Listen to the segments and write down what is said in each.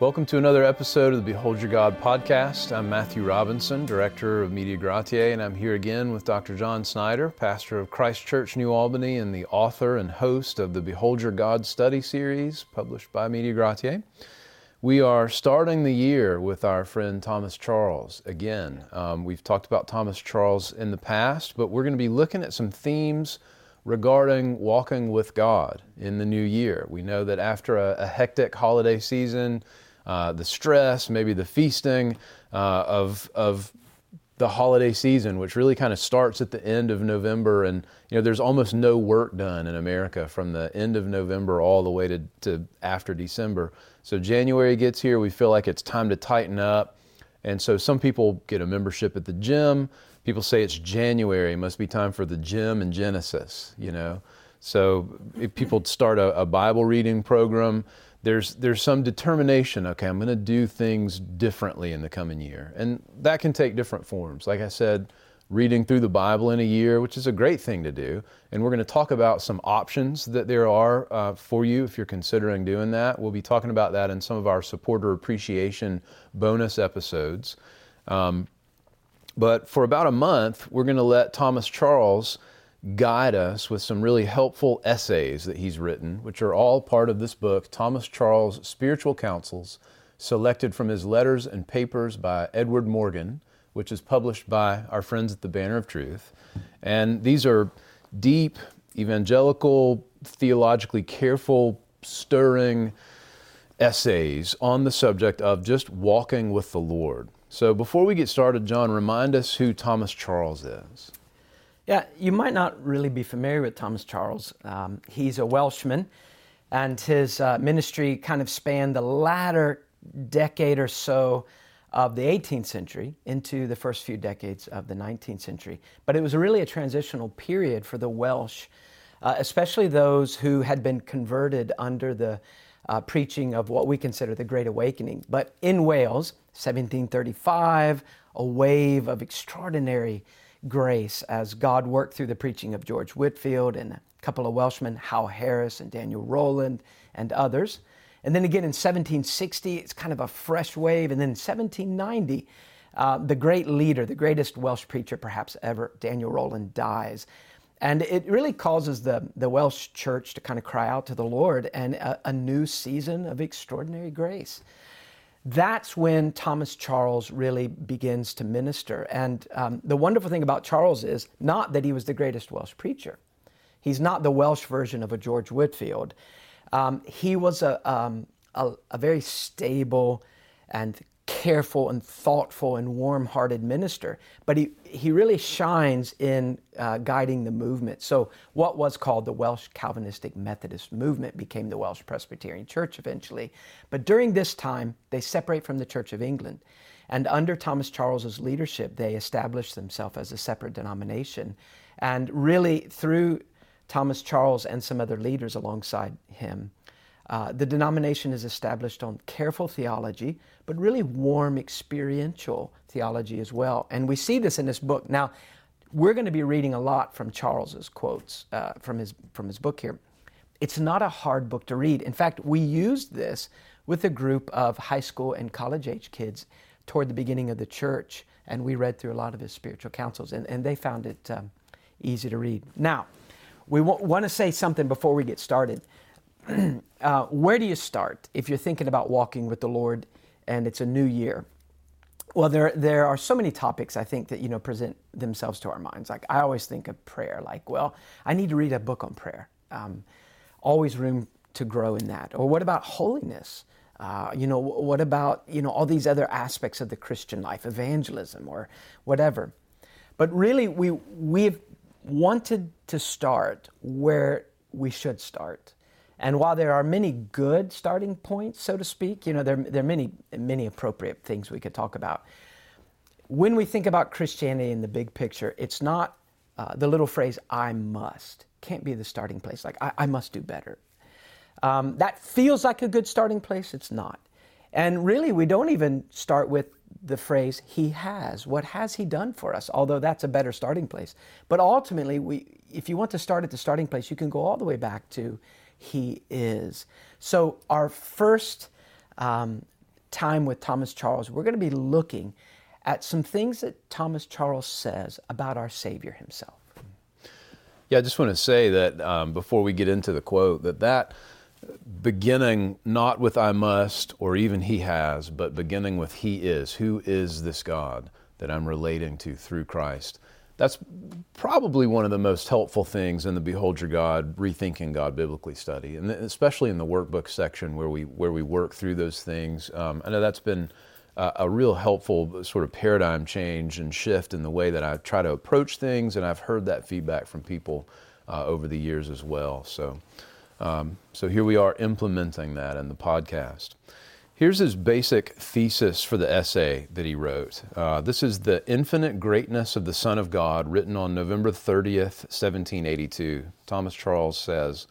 Welcome to another episode of the Behold Your God podcast. I'm Matthew Robinson, Director of Media Gratiae, and I'm here again with Dr. John Snyder, pastor of Christ Church New Albany and the author and host of the Behold Your God study series published by Media Gratiae. We are starting the year with our friend Thomas Charles again. Um, we've talked about Thomas Charles in the past, but we're going to be looking at some themes regarding walking with God in the new year. We know that after a, a hectic holiday season, uh, the stress, maybe the feasting uh, of, of the holiday season, which really kind of starts at the end of November. And, you know, there's almost no work done in America from the end of November all the way to, to after December. So January gets here, we feel like it's time to tighten up. And so some people get a membership at the gym. People say it's January, must be time for the gym and Genesis, you know. So people start a, a Bible reading program, there's there's some determination okay i'm going to do things differently in the coming year. And that can take different forms. Like i said reading through the bible in a year which is a great thing to do. And we're going to talk about some options that there are uh, for you if you're considering doing that. We'll be talking about that in some of our supporter appreciation bonus episodes. Um, but for about a month we're going to let thomas charles guide us with some really helpful essays that he's written, which are all part of this book, Thomas Charles Spiritual Counsels, selected from his letters and papers by Edward Morgan, which is published by our friends at the Banner of Truth. And these are deep, evangelical, theologically careful, stirring essays on the subject of just walking with the Lord. So before we get started, John, remind us who Thomas Charles is. Yeah, you might not really be familiar with Thomas Charles. Um, he's a Welshman, and his uh, ministry kind of spanned the latter decade or so of the 18th century into the first few decades of the 19th century. But it was really a transitional period for the Welsh, uh, especially those who had been converted under the uh, preaching of what we consider the Great Awakening. But in Wales, 1735, a wave of extraordinary grace as God worked through the preaching of George Whitefield and a couple of Welshmen, Howell Harris and Daniel Rowland and others. And then again in 1760, it's kind of a fresh wave. And then in 1790, uh, the great leader, the greatest Welsh preacher perhaps ever, Daniel Rowland, dies. And it really causes the, the Welsh church to kind of cry out to the Lord and a, a new season of extraordinary grace that's when Thomas Charles really begins to minister. And um, the wonderful thing about Charles is not that he was the greatest Welsh preacher, he's not the Welsh version of a George Whitefield. Um, he was a, um, a, a very stable and careful and thoughtful and warm hearted minister, but he, he really shines in uh, guiding the movement. So, what was called the Welsh Calvinistic Methodist movement became the Welsh Presbyterian Church eventually. But during this time, they separate from the Church of England. And under Thomas Charles's leadership, they established themselves as a separate denomination. And really, through Thomas Charles and some other leaders alongside him, uh, the denomination is established on careful theology, but really warm experiential theology as well. And we see this in this book. Now, we're going to be reading a lot from Charles's quotes uh, from, his, from his book here. It's not a hard book to read. In fact, we used this with a group of high school and college age kids toward the beginning of the church, and we read through a lot of his spiritual counsels, and, and they found it um, easy to read. Now, we w- want to say something before we get started. uh, where do you start if you're thinking about walking with the Lord and it's a new year? Well, there there are so many topics I think that you know present themselves to our minds. Like I always think of prayer. Like, well, I need to read a book on prayer. Um, always room to grow in that. Or what about holiness? Uh, you know, what about you know all these other aspects of the Christian life, evangelism or whatever. But really, we we've wanted to start where we should start. And while there are many good starting points, so to speak, you know, there, there are many, many appropriate things we could talk about. When we think about Christianity in the big picture, it's not uh, the little phrase, I must, can't be the starting place. Like, I, I must do better. Um, that feels like a good starting place, it's not. And really, we don't even start with the phrase, He has. What has He done for us? Although that's a better starting place. But ultimately, we, if you want to start at the starting place, you can go all the way back to he is. So, our first um, time with Thomas Charles, we're going to be looking at some things that Thomas Charles says about our Savior himself. Yeah, I just want to say that um, before we get into the quote, that that beginning not with I must or even He has, but beginning with He is. Who is this God that I'm relating to through Christ? That's probably one of the most helpful things in the Behold Your God, Rethinking God biblically study, and especially in the workbook section where we where we work through those things. Um, I know that's been uh, a real helpful sort of paradigm change and shift in the way that I try to approach things, and I've heard that feedback from people uh, over the years as well. So, um, so here we are implementing that in the podcast. Here's his basic thesis for the essay that he wrote. Uh, this is The Infinite Greatness of the Son of God, written on November 30th, 1782. Thomas Charles says,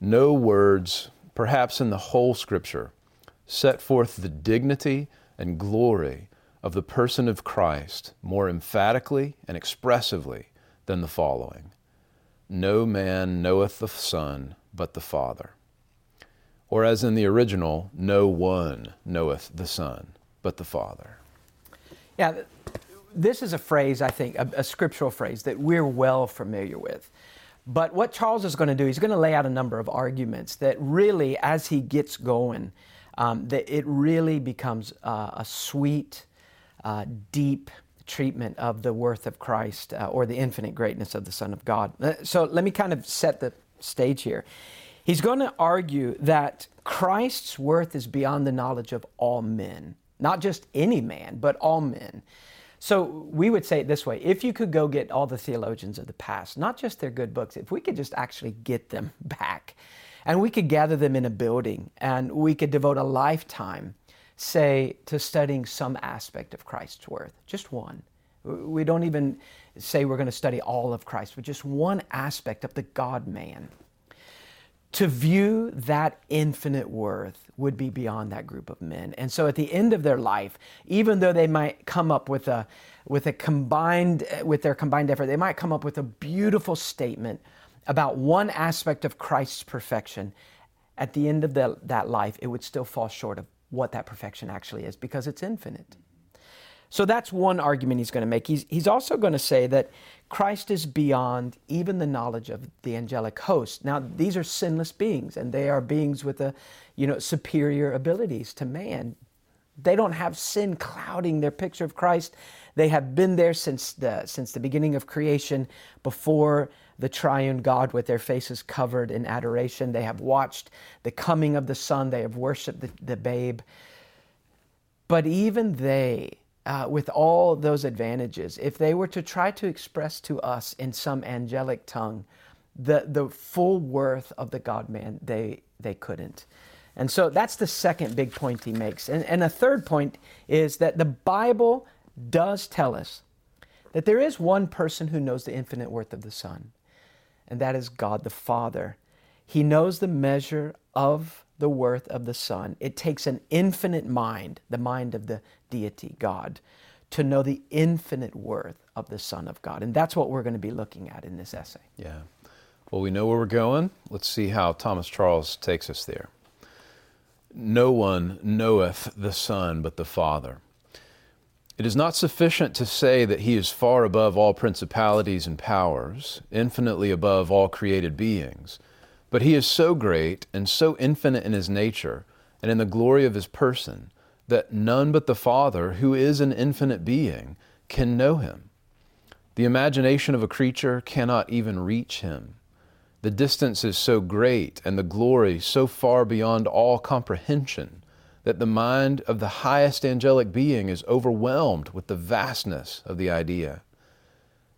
No words, perhaps in the whole Scripture, set forth the dignity and glory of the person of Christ more emphatically and expressively than the following No man knoweth the Son but the Father. Or, as in the original, no one knoweth the Son but the Father. Yeah, this is a phrase, I think, a, a scriptural phrase that we're well familiar with. But what Charles is going to do, he's going to lay out a number of arguments that really, as he gets going, um, that it really becomes uh, a sweet, uh, deep treatment of the worth of Christ uh, or the infinite greatness of the Son of God. Uh, so let me kind of set the stage here. He's going to argue that Christ's worth is beyond the knowledge of all men, not just any man, but all men. So we would say it this way if you could go get all the theologians of the past, not just their good books, if we could just actually get them back and we could gather them in a building and we could devote a lifetime, say, to studying some aspect of Christ's worth, just one. We don't even say we're going to study all of Christ, but just one aspect of the God man. To view that infinite worth would be beyond that group of men. And so at the end of their life, even though they might come up with a with a combined with their combined effort, they might come up with a beautiful statement about one aspect of Christ's perfection, at the end of the, that life, it would still fall short of what that perfection actually is because it's infinite. So that's one argument he's going to make. He's, he's also going to say that Christ is beyond even the knowledge of the angelic host. Now, these are sinless beings, and they are beings with a, you know, superior abilities to man. They don't have sin clouding their picture of Christ. They have been there since the, since the beginning of creation, before the triune God with their faces covered in adoration. They have watched the coming of the Son. They have worshiped the, the babe. But even they, uh, with all those advantages, if they were to try to express to us in some angelic tongue the, the full worth of the God man, they, they couldn't. And so that's the second big point he makes. And, and a third point is that the Bible does tell us that there is one person who knows the infinite worth of the Son and that is God the Father. He knows the measure of the worth of the Son. It takes an infinite mind, the mind of the deity, God, to know the infinite worth of the Son of God. And that's what we're going to be looking at in this essay. Yeah. Well, we know where we're going. Let's see how Thomas Charles takes us there. No one knoweth the Son but the Father. It is not sufficient to say that he is far above all principalities and powers, infinitely above all created beings, but he is so great and so infinite in his nature and in the glory of his person that none but the Father, who is an infinite being, can know him. The imagination of a creature cannot even reach him. The distance is so great and the glory so far beyond all comprehension that the mind of the highest angelic being is overwhelmed with the vastness of the idea.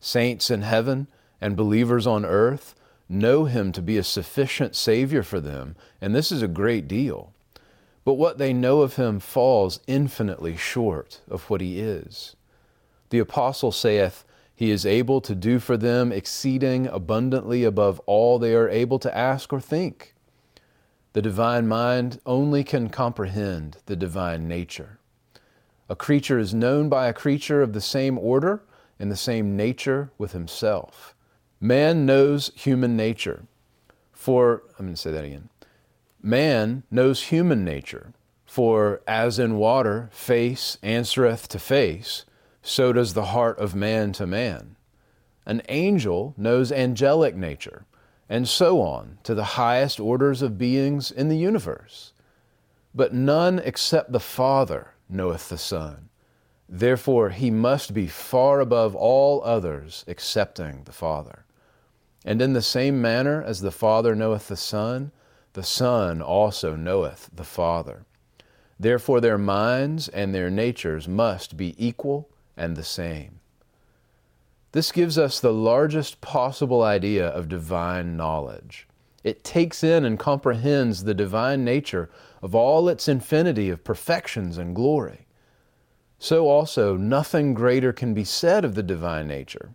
Saints in heaven and believers on earth know him to be a sufficient Savior for them, and this is a great deal. But what they know of him falls infinitely short of what he is. The Apostle saith, He is able to do for them exceeding abundantly above all they are able to ask or think. The divine mind only can comprehend the divine nature. A creature is known by a creature of the same order and the same nature with himself. Man knows human nature. For, I'm going to say that again. Man knows human nature, For as in water face answereth to face, so does the heart of man to man. An angel knows angelic nature, and so on to the highest orders of beings in the universe. But none except the Father knoweth the Son. Therefore, he must be far above all others excepting the Father. And in the same manner as the Father knoweth the Son, the Son also knoweth the Father. Therefore, their minds and their natures must be equal and the same. This gives us the largest possible idea of divine knowledge. It takes in and comprehends the divine nature of all its infinity of perfections and glory. So also, nothing greater can be said of the divine nature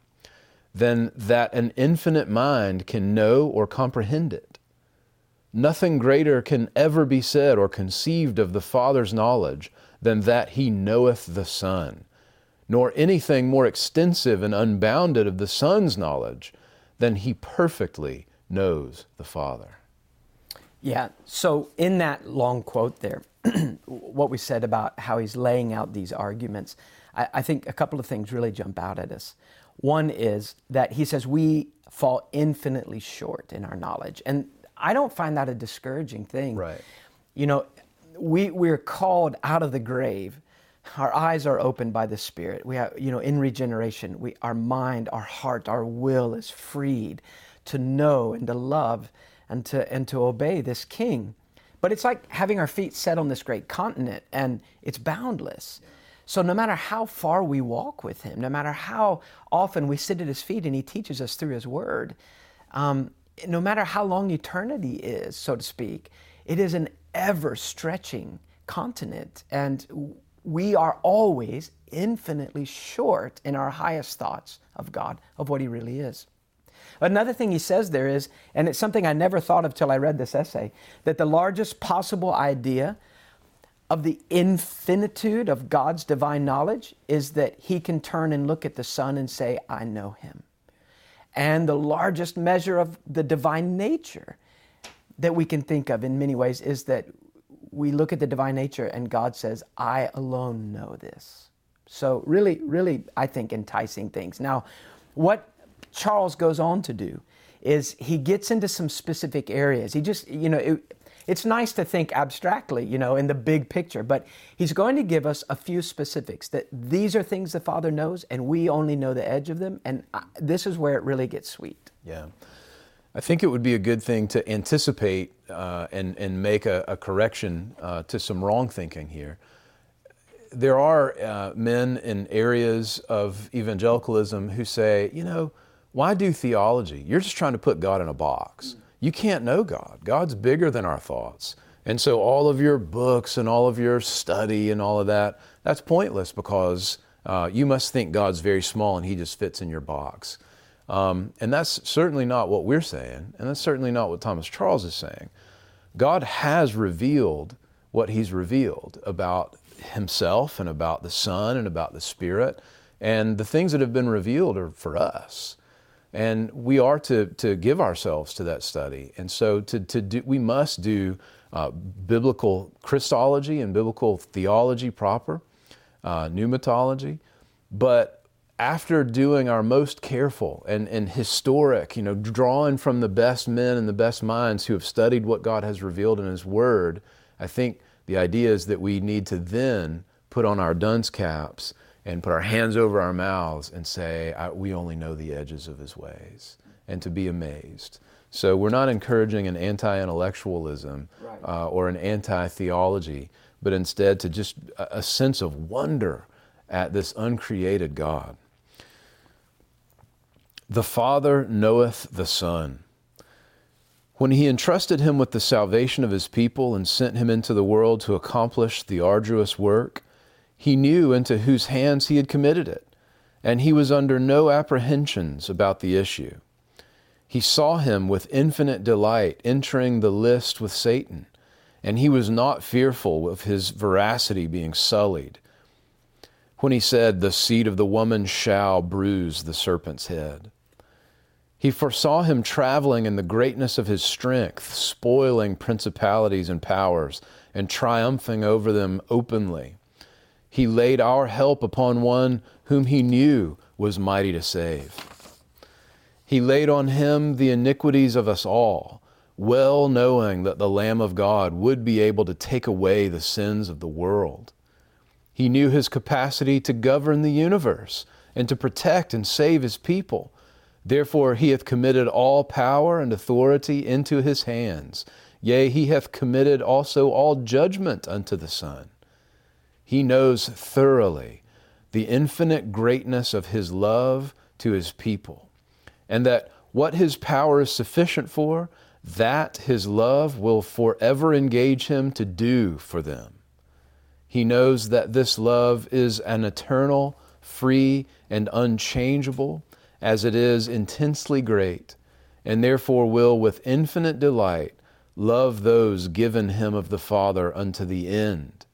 than that an infinite mind can know or comprehend it. Nothing greater can ever be said or conceived of the Father's knowledge than that He knoweth the Son, nor anything more extensive and unbounded of the Son's knowledge than He perfectly knows the Father. Yeah, so in that long quote there, what we said about how he's laying out these arguments, I, I think a couple of things really jump out at us. One is that he says we fall infinitely short in our knowledge. And I don't find that a discouraging thing. Right. You know, we, we're called out of the grave. Our eyes are opened by the Spirit. We have, you know, in regeneration, we, our mind, our heart, our will is freed to know and to love and to, and to obey this King. But it's like having our feet set on this great continent and it's boundless. So no matter how far we walk with Him, no matter how often we sit at His feet and He teaches us through His Word, um, no matter how long eternity is, so to speak, it is an ever stretching continent. And we are always infinitely short in our highest thoughts of God, of what He really is. Another thing he says there is, and it's something I never thought of till I read this essay, that the largest possible idea of the infinitude of God's divine knowledge is that he can turn and look at the Son and say, I know him and the largest measure of the divine nature that we can think of in many ways is that we look at the divine nature and God says, I alone know this. So, really, really, I think enticing things. Now, what Charles goes on to do is he gets into some specific areas. He just, you know, it, it's nice to think abstractly, you know, in the big picture, but he's going to give us a few specifics that these are things the Father knows and we only know the edge of them. And this is where it really gets sweet. Yeah. I think it would be a good thing to anticipate uh, and, and make a, a correction uh, to some wrong thinking here. There are uh, men in areas of evangelicalism who say, you know, why do theology? You're just trying to put God in a box you can't know God. God's bigger than our thoughts. And so all of your books and all of your study and all of that, that's pointless because uh, you must think God's very small and He just fits in your box. Um, and that's certainly not what we're saying, and that's certainly not what Thomas Charles is saying. God has revealed what He's revealed about Himself and about the Son and about the Spirit. And the things that have been revealed are for us. And we are to, to give ourselves to that study. And so to, to do, we must do uh, biblical Christology and biblical theology proper, uh, pneumatology. But after doing our most careful and, and historic, you know, drawing from the best men and the best minds who have studied what God has revealed in His Word, I think the idea is that we need to then put on our dunce caps and put our hands over our mouths and say, We only know the edges of his ways, and to be amazed. So we're not encouraging an anti intellectualism right. uh, or an anti theology, but instead to just a, a sense of wonder at this uncreated God. The Father knoweth the Son. When he entrusted him with the salvation of his people and sent him into the world to accomplish the arduous work, he knew into whose hands he had committed it, and he was under no apprehensions about the issue. He saw him with infinite delight entering the list with Satan, and he was not fearful of his veracity being sullied. When he said, The seed of the woman shall bruise the serpent's head. He foresaw him traveling in the greatness of his strength, spoiling principalities and powers, and triumphing over them openly. He laid our help upon one whom he knew was mighty to save. He laid on him the iniquities of us all, well knowing that the Lamb of God would be able to take away the sins of the world. He knew his capacity to govern the universe and to protect and save his people. Therefore, he hath committed all power and authority into his hands. Yea, he hath committed also all judgment unto the Son. He knows thoroughly the infinite greatness of his love to his people and that what his power is sufficient for, that his love will forever engage him to do for them. He knows that this love is an eternal, free, and unchangeable, as it is intensely great, and therefore will with infinite delight love those given him of the Father unto the end,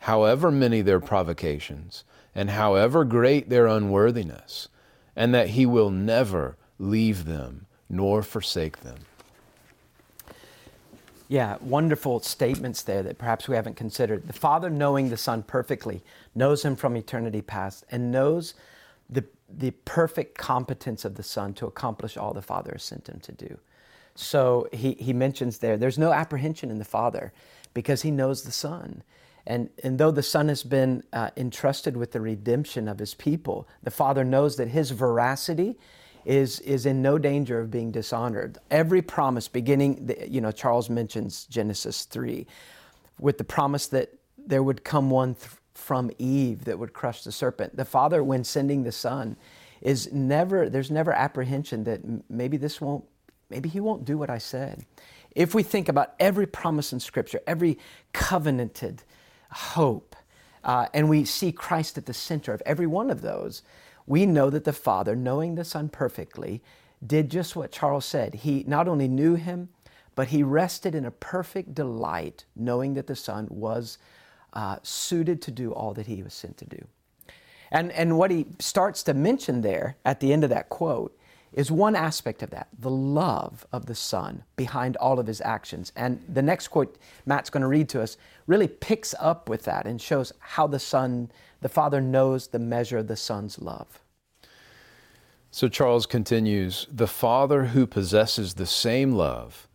however many their provocations, and however great their unworthiness, and that he will never leave them nor forsake them. Yeah, wonderful statements there that perhaps we haven't considered. The Father, knowing the Son perfectly, knows him from eternity past and knows the, the perfect competence of the Son to accomplish all the Father has sent him to do. So he, he mentions there, there's no apprehension in the Father because he knows the Son. And, and though the Son has been uh, entrusted with the redemption of his people, the Father knows that his veracity is, is in no danger of being dishonored. Every promise, beginning, you know, Charles mentions Genesis 3, with the promise that there would come one th- from Eve that would crush the serpent. The Father, when sending the Son, is never, there's never apprehension that maybe this won't, maybe He won't do what I said. If we think about every promise in Scripture, every covenanted hope, uh, and we see Christ at the center of every one of those, we know that the Father, knowing the Son perfectly, did just what Charles said. He not only knew him, but he rested in a perfect delight, knowing that the Son was uh, suited to do all that he was sent to do. And, and what he starts to mention there at the end of that quote is one aspect of that the love of the Son behind all of his actions. And the next quote Matt's going to read to us really picks up with that and shows how the Son the Father knows the measure of the Son's love. So Charles continues The Father who possesses the same love,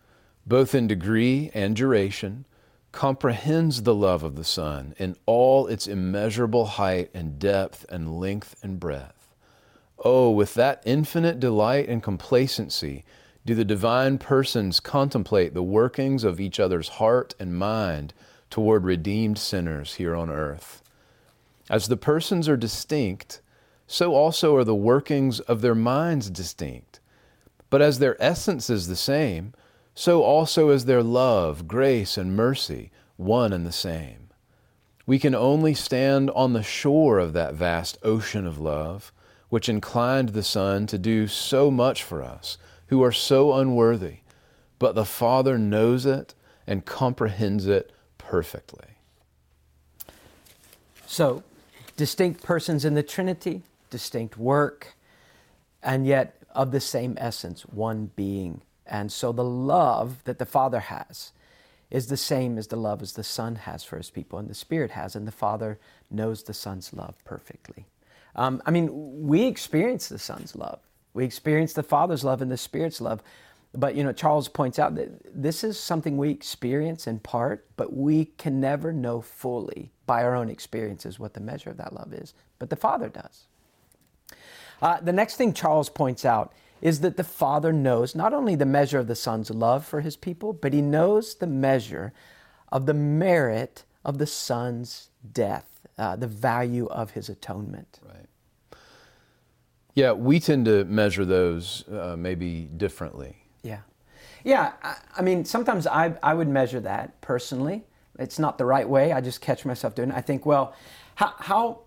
both in degree and duration, comprehends the love of the Son in all its immeasurable height and depth and length and breadth. Oh, with that infinite delight and complacency do the divine persons contemplate the workings of each other's heart and mind toward redeemed sinners here on earth. As the persons are distinct, so also are the workings of their minds distinct. But as their essence is the same, so also is their love, grace, and mercy one and the same. We can only stand on the shore of that vast ocean of love, which inclined the Son to do so much for us, who are so unworthy, but the Father knows it and comprehends it perfectly. So, distinct persons in the Trinity, distinct work, and yet of the same essence, one being. And so the love that the Father has is the same as the love as the Son has for his people and the Spirit has, and the Father knows the Son's love perfectly. Um, I mean, we experience the Son's love. We experience the Father's love and the Spirit's love. But you know, Charles points out that this is something we experience in part, but we can never know fully by our own experiences what the measure of that love is. But the Father does. Uh, the next thing Charles points out is that the Father knows not only the measure of the Son's love for his people, but he knows the measure of the merit of the Son's death, uh, the value of his atonement. Right. Yeah, we tend to measure those uh, maybe differently. Yeah. Yeah, I, I, mean, sometimes I, I would measure that personally. It's not the right way. I just catch myself doing it. I think, well, how, how,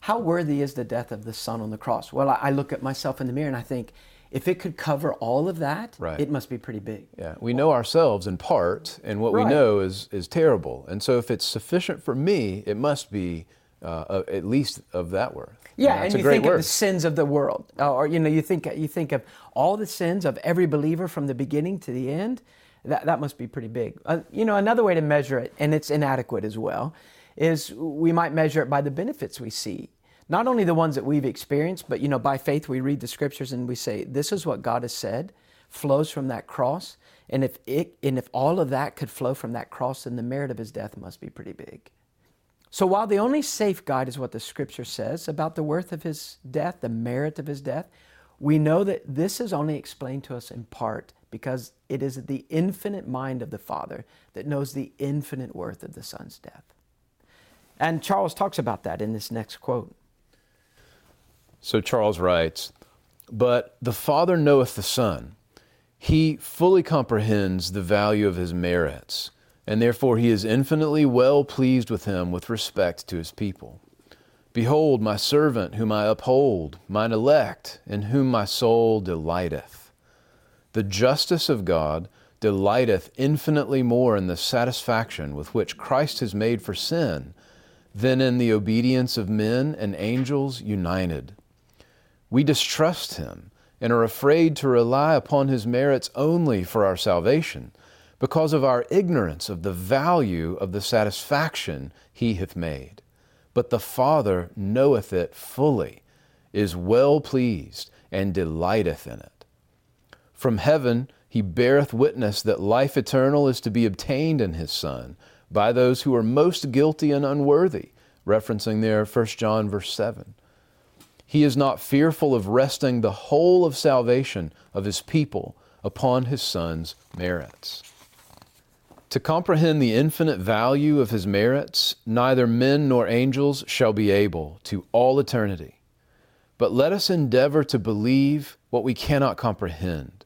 how worthy is the death of the Son on the cross? Well, I, I look at myself in the mirror and I think, if it could cover all of that, right. it must be pretty big. Yeah, we know ourselves in part, and what right. we know is is terrible. And so, if it's sufficient for me, it must be uh, at least of that worth. Yeah, and, and you think worth. of the sins of the world, uh, or you know, you think you think of all the sins of every believer from the beginning to the end. That, that must be pretty big. Uh, you know, another way to measure it, and it's inadequate as well, is we might measure it by the benefits we see. Not only the ones that we've experienced, but you know, by faith we read the scriptures and we say, this is what God has said, flows from that cross. And if it and if all of that could flow from that cross, then the merit of his death must be pretty big. So while the only safe guide is what the scripture says about the worth of his death, the merit of his death, we know that this is only explained to us in part because it is the infinite mind of the Father that knows the infinite worth of the Son's death. And Charles talks about that in this next quote. So Charles writes, But the Father knoweth the Son. He fully comprehends the value of his merits, and therefore he is infinitely well pleased with him with respect to his people. Behold, my servant whom I uphold, mine elect, in whom my soul delighteth. The justice of God delighteth infinitely more in the satisfaction with which Christ has made for sin than in the obedience of men and angels united. We distrust him and are afraid to rely upon his merits only for our salvation because of our ignorance of the value of the satisfaction he hath made. But the Father knoweth it fully, is well pleased, and delighteth in it. From heaven he beareth witness that life eternal is to be obtained in his Son by those who are most guilty and unworthy, referencing there 1 John verse 7. He is not fearful of resting the whole of salvation of his people upon his Son's merits. To comprehend the infinite value of his merits, neither men nor angels shall be able to all eternity. But let us endeavor to believe what we cannot comprehend.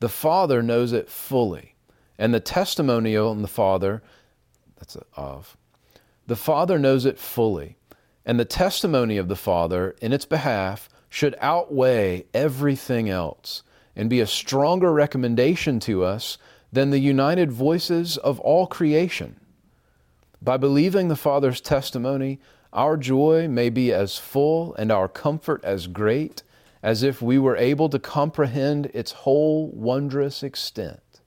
The Father knows it fully, and the testimony on the Father, that's of, the Father knows it fully and the testimony of the Father in its behalf should outweigh everything else and be a stronger recommendation to us than the united voices of all creation. By believing the Father's testimony, our joy may be as full and our comfort as great as if we were able to comprehend its whole wondrous extent.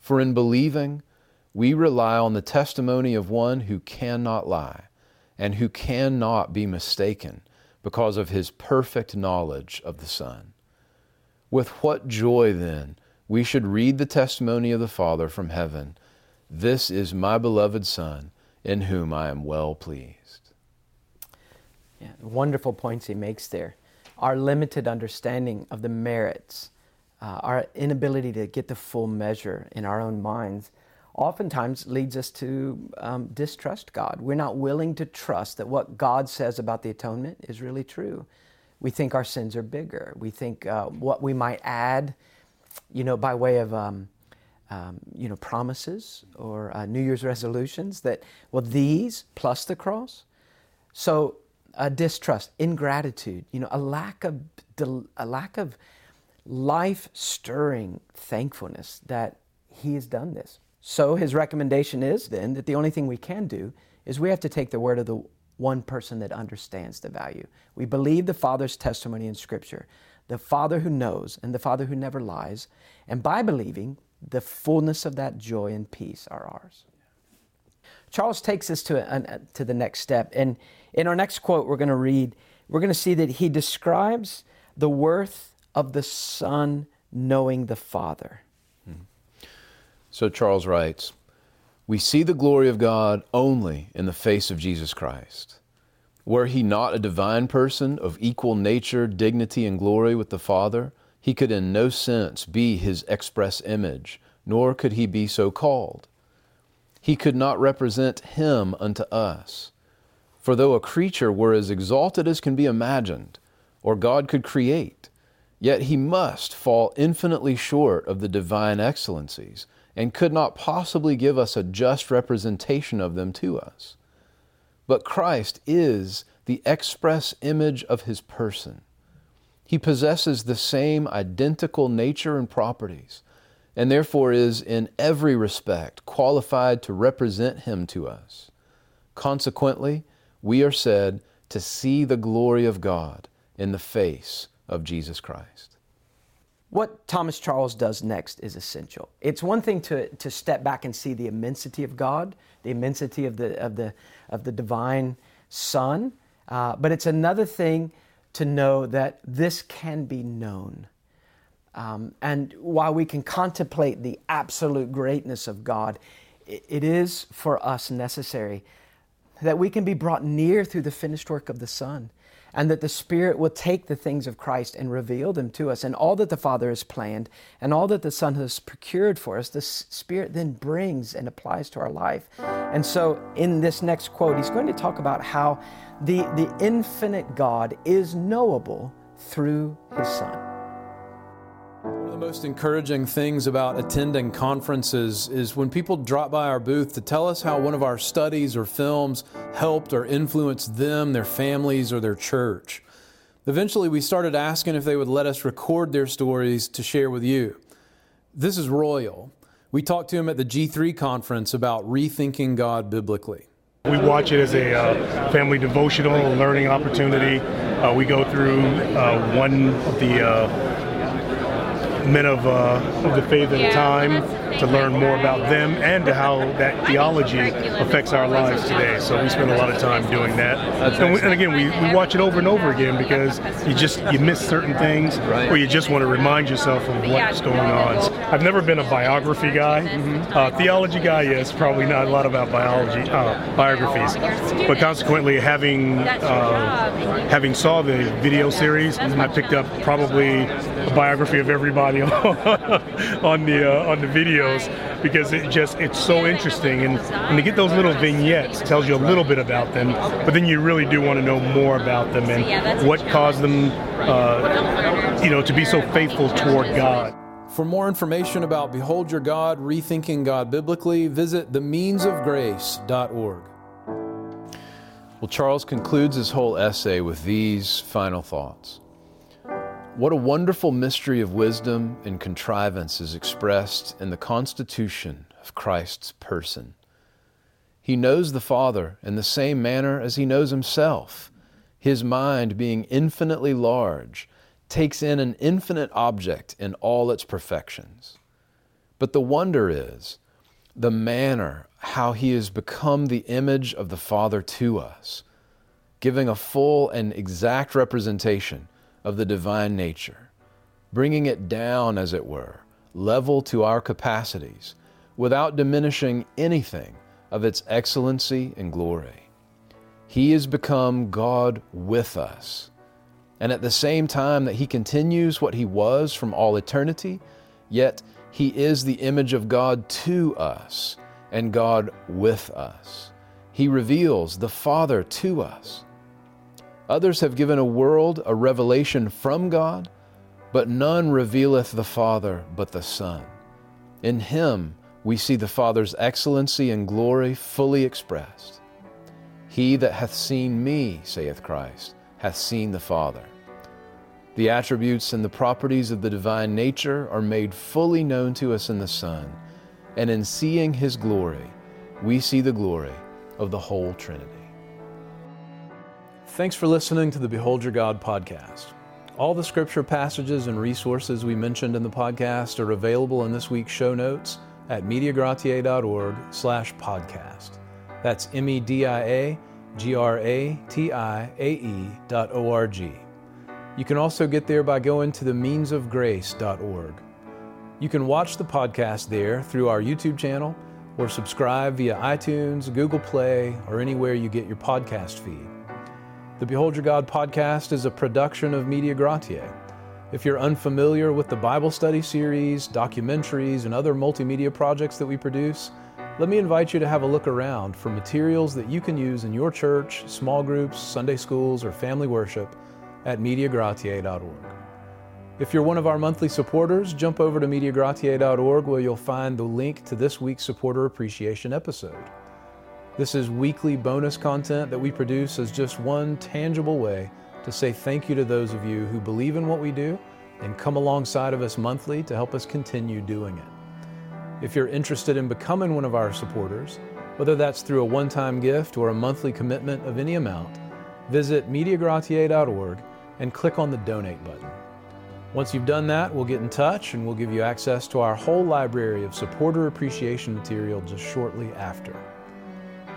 For in believing, we rely on the testimony of one who cannot lie and who cannot be mistaken because of his perfect knowledge of the Son. With what joy, then, we should read the testimony of the Father from heaven This is my beloved Son, in whom I am well pleased. Yeah, wonderful points he makes there. Our limited understanding of the merits, uh, our inability to get the full measure in our own minds, oftentimes leads us to um, distrust God. We're not willing to trust that what God says about the atonement is really true. We think our sins are bigger. We think uh, what we might add, you know, by way of, um, um, you know, promises or uh, New Year's resolutions that, well, these plus the cross. So, uh, distrust, ingratitude, you know, a lack of, a lack of life stirring thankfulness that He has done this. So his recommendation is then that the only thing we can do is we have to take the word of the one person that understands the value. We believe the Father's testimony in Scripture, the Father who knows and the Father who never lies, and by believing, the fullness of that joy and peace are ours. Charles takes us to, a, uh, to the next step. And in our next quote, we're going to read, we're going to see that he describes the worth of the Son knowing the Father. So Charles writes We see the glory of God only in the face of Jesus Christ. Were he not a divine person of equal nature, dignity, and glory with the Father, he could in no sense be his express image, nor could he be so called. He could not represent him unto us. For though a creature were as exalted as can be imagined, or God could create, yet he must fall infinitely short of the divine excellencies and could not possibly give us a just representation of them to us. But Christ is the express image of his person. He possesses the same identical nature and properties, and therefore is in every respect qualified to represent him to us. Consequently, we are said to see the glory of God in the face of Jesus Christ. What Thomas Charles does next is essential. It's one thing to, to step back and see the immensity of God, the immensity of the, of the, of the divine Son, uh, but it's another thing to know that this can be known. Um, and while we can contemplate the absolute greatness of God, it, it is for us necessary that we can be brought near through the finished work of the Son and that the Spirit will take the things of Christ and reveal them to us. And all that the Father has planned and all that the Son has procured for us, the Spirit then brings and applies to our life. And so, in this next quote, he's going to talk about how the, the infinite God is knowable through his Son the most encouraging things about attending conferences is when people drop by our booth to tell us how one of our studies or films helped or influenced them, their families, or their church. Eventually, we started asking if they would let us record their stories to share with you. This is Royal. We talked to him at the G3 conference about rethinking God biblically. We watch it as a uh, family devotional, learning opportunity. Uh, we go through uh, one of the uh, men of, uh, of the faith at the time to learn more about them and to how that theology affects our lives today. So we spend a lot of time doing that. And, we, and, again, we, we watch it over and over again because you just you miss certain things or you just want to remind yourself of what's going on. I've never been a biography guy. Mm-hmm. Uh, theology guy, yes, probably not a lot about biology uh, biographies, but consequently having uh, having saw the video series, I picked up probably a biography of everybody on the uh, on the videos because it just it's so interesting and, and to get those little vignettes tells you a little bit about them, but then you really do want to know more about them and what caused them, uh, you know, to be so faithful toward God. For more information about Behold Your God, Rethinking God Biblically, visit themeansofgrace.org. Well, Charles concludes his whole essay with these final thoughts. What a wonderful mystery of wisdom and contrivance is expressed in the constitution of Christ's person. He knows the Father in the same manner as he knows himself. His mind, being infinitely large, takes in an infinite object in all its perfections. But the wonder is the manner how he has become the image of the Father to us, giving a full and exact representation of the divine nature, bringing it down, as it were, level to our capacities, without diminishing anything of its excellency and glory. He has become God with us. And at the same time that He continues what He was from all eternity, yet He is the image of God to us and God with us. He reveals the Father to us Others have given a world a revelation from God, but none revealeth the Father but the Son. In him we see the Father's excellency and glory fully expressed. He that hath seen me, saith Christ, hath seen the Father. The attributes and the properties of the divine nature are made fully known to us in the Son, and in seeing his glory, we see the glory of the whole Trinity. Thanks for listening to the Behold Your God podcast. All the scripture passages and resources we mentioned in the podcast are available in this week's show notes at mediagratiae.org slash podcast. That's M-E-D-I-A-G-R-A-T-I-A-E dot O-R-G. You can also get there by going to the meansofgrace.org. You can watch the podcast there through our YouTube channel or subscribe via iTunes, Google Play, or anywhere you get your podcast feed. The Behold Your God podcast is a production of Media Gratiae. If you're unfamiliar with the Bible study series, documentaries, and other multimedia projects that we produce, let me invite you to have a look around for materials that you can use in your church, small groups, Sunday schools, or family worship at MediaGratiae.org. If you're one of our monthly supporters, jump over to MediaGratiae.org where you'll find the link to this week's supporter appreciation episode. This is weekly bonus content that we produce as just one tangible way to say thank you to those of you who believe in what we do and come alongside of us monthly to help us continue doing it. If you're interested in becoming one of our supporters, whether that's through a one time gift or a monthly commitment of any amount, visit MediaGratiae.org and click on the donate button. Once you've done that, we'll get in touch and we'll give you access to our whole library of supporter appreciation material just shortly after.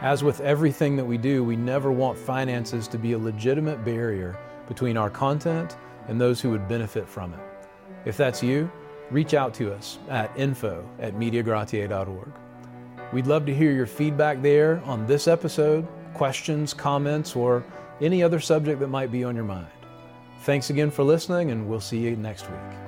As with everything that we do, we never want finances to be a legitimate barrier between our content and those who would benefit from it. If that's you, reach out to us at info at mediagratiae.org. We'd love to hear your feedback there on this episode, questions, comments, or any other subject that might be on your mind. Thanks again for listening, and we'll see you next week.